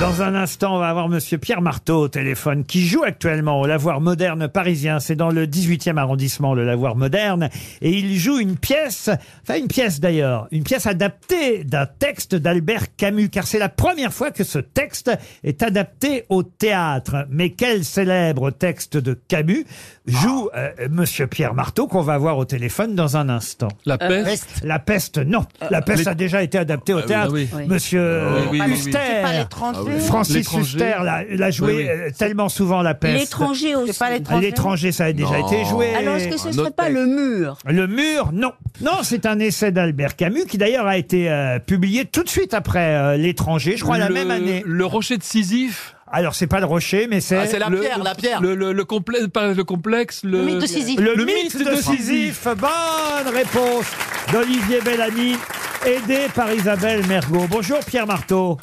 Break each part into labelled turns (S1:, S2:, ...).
S1: Dans un instant, on va avoir Monsieur Pierre Marteau au téléphone, qui joue actuellement au Lavoir Moderne parisien. C'est dans le 18e arrondissement, le Lavoir Moderne. Et il joue une pièce, enfin une pièce d'ailleurs, une pièce adaptée d'un texte d'Albert Camus, car c'est la première fois que ce texte est adapté au théâtre. Mais quel célèbre texte de Camus joue euh, Monsieur Pierre Marteau, qu'on va voir au téléphone dans un instant
S2: La peste
S1: La peste, non. La peste
S2: les-
S1: a déjà été adaptée au
S2: Ah
S1: théâtre.
S2: oui.
S3: Oui.
S1: Monsieur
S2: Oui, oui, oui, oui.
S1: Huster.
S3: C'est pas l'étranger.
S2: Oui.
S1: Francis. Huster l'a l'a joué
S2: Oui, oui.
S1: euh, tellement souvent la peste.
S3: L'étranger aussi.
S4: C'est pas l'étranger.
S1: L'étranger, ça a déjà
S2: Non.
S1: été joué.
S3: Alors, est-ce que ce
S2: Un
S3: serait
S2: autre
S3: pas
S2: texte.
S3: le mur
S1: Le mur, non. Non, c'est un essai d'Albert Camus qui d'ailleurs a été euh, publié tout de suite après euh, L'étranger, je crois la
S2: Le-
S1: même année.
S2: Le rocher de Sisyphe
S1: Alors, c'est pas le rocher, mais c'est
S5: Ah, c'est la
S2: le-
S5: pierre, la pierre.
S2: Le, le, le, complè- pas le complexe, le,
S3: Le mythe de Sisyphe.
S1: le,
S2: le
S1: mythe,
S2: mythe
S1: de,
S2: de
S1: Sisyphe. Bonne réponse d'Olivier Bellamy, aidé par Isabelle Mergot. Bonjour Pierre Marteau.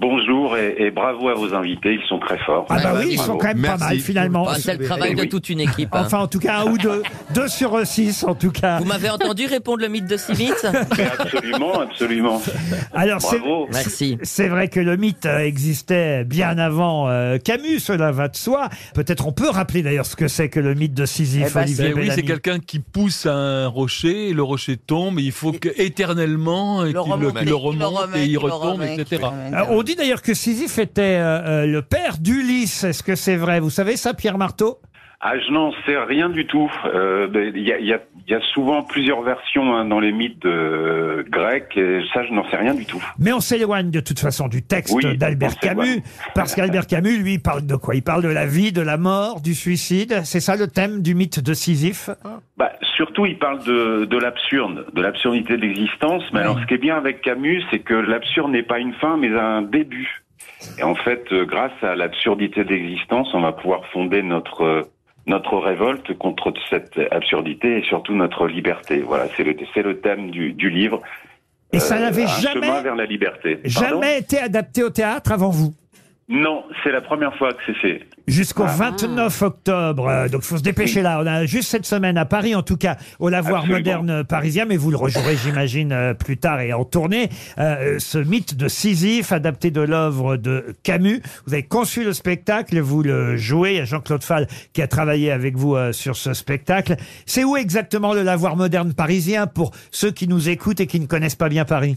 S6: Bonjour et, et bravo à vos invités, ils sont très forts.
S1: Ah bah oui, ils
S6: bravo.
S1: sont quand même pas mal finalement.
S7: C'est le travail de
S6: oui.
S7: toute une équipe. hein.
S1: Enfin, en tout cas, un ou deux. Deux sur six, en tout cas.
S7: Vous m'avez entendu répondre le mythe de Sisyphe
S6: Mais absolument, absolument.
S1: Alors, c'est
S6: Bravo.
S7: Merci.
S1: C'est vrai que le mythe euh, existait bien avant euh, Camus, cela va de soi. Peut-être on peut rappeler d'ailleurs ce que c'est que le mythe de Sisyphe,
S4: Eh ben,
S1: Olivier
S2: oui, c'est quelqu'un qui pousse un rocher, et le rocher tombe, et il faut que, éternellement et
S4: Le
S2: qu'il le,
S4: remonte,
S2: le et il retombe, etc.
S1: Euh, on d'ailleurs que Sisyphe était euh, euh, le père d'Ulysse. Est-ce que c'est vrai? Vous savez ça, Pierre Marteau?
S6: Ah, je n'en sais rien du tout. Euh, ben, Il y, a, y a- y a souvent plusieurs versions hein, dans les mythes euh, grecs, et ça, je n'en sais rien du tout.
S1: Mais on s'éloigne de toute façon du texte
S6: Oui,
S1: d'Albert. Camus, parce qu'Albert Camus, lui, parle de quoi? Il parle de la vie, de la mort, du suicide. C'est ça le thème du mythe de Sisyphe?
S6: Bah, surtout, il parle de, de l'absurde, de l'absurdité de l'existence. Mais alors, ce qui est bien avec Camus, c'est que l'absurde n'est pas une fin, mais un début. Et en fait, euh, grâce à l'absurdité de l'existence, on va pouvoir fonder notre euh, notre révolte contre cette absurdité et surtout notre liberté. Voilà, c'est le c'est le thème du, du livre.
S1: Et ça
S6: Euh,
S1: n'avait
S6: chemin
S1: jamais,
S6: vers la liberté. Pardon
S1: jamais été adapté au théâtre avant vous?
S6: Non, c'est la première fois que c'est fait.
S1: Jusqu'au
S6: Ah.
S1: 29 octobre. Euh, donc, il faut se dépêcher là. On a juste cette semaine à Paris, en tout cas, au Lavoir
S6: Absolument.
S1: moderne parisien, mais vous le rejouerez, j'imagine, euh, plus tard et en tournée. Euh, ce mythe de Sisyphe, adapté de l'œuvre de Camus. Vous avez conçu le spectacle, vous le jouez. Il y a Jean-Claude Fall qui a travaillé avec vous euh, sur ce spectacle. C'est où exactement le Lavoir moderne parisien pour ceux qui nous écoutent et qui ne connaissent pas bien Paris?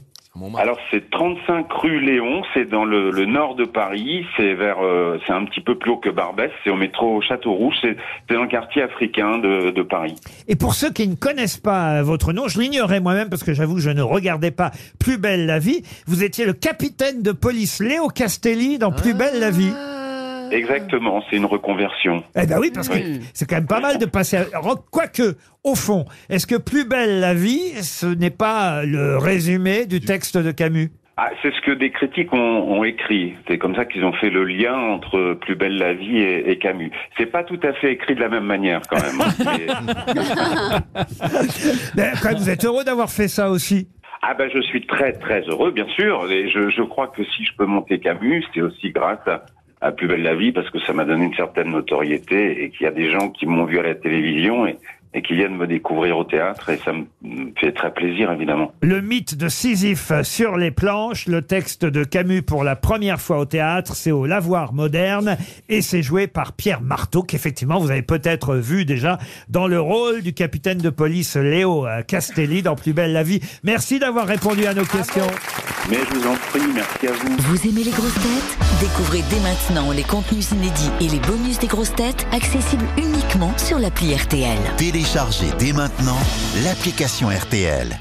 S6: Alors c'est 35 rue Léon, c'est dans le, le nord de Paris, c'est vers, euh, c'est un petit peu plus haut que Barbès, c'est au métro Château Rouge, c'est c'est dans le quartier africain de, de Paris.
S1: Et pour ceux qui ne connaissent pas euh, votre nom, je l'ignorais moi-même parce que j'avoue que je ne regardais pas Plus belle la vie. Vous étiez le capitaine de police Léo Castelli dans Plus belle la vie.
S6: Exactement, c'est une reconversion.
S1: Eh ben oui, parce que c'est quand même pas mal de passer. À... Alors, Quoique, au fond, est-ce que Plus belle la vie, ce n'est pas le résumé du texte de Camus?
S6: Ah, c'est ce que des critiques ont, ont écrit. C'est comme ça qu'ils ont fait le lien entre Plus belle la vie et, et Camus. C'est pas tout à fait écrit de la même manière quand même. hein. Mais-
S1: quand même, Vous êtes heureux d'avoir fait ça aussi.
S6: Ah ben je suis très très heureux bien sûr et je, je crois que si je peux monter Camus c'est aussi grâce à, à Plus belle la vie parce que ça m'a donné une certaine notoriété et qu'il y a des gens qui m'ont vu à la télévision et, et qui viennent me découvrir au théâtre et ça me fait très plaisir évidemment.
S1: Le mythe de Sisyphe sur les planches, le texte de Camus pour la première fois au théâtre, c'est au Lavoir moderne et c'est joué par Pierre Marteau qu'effectivement vous avez peut-être vu déjà dans le rôle du capitaine de police Léo euh, Castelli dans Plus belle la vie. Merci d'avoir répondu à nos questions.
S6: Mais je vous en prie, merci à vous.
S8: Vous aimez les grosses têtes? Découvrez dès maintenant les contenus inédits et les bonus des grosses têtes accessibles uniquement sur l'appli RTL.
S9: Téléchargez dès maintenant l'application RTL.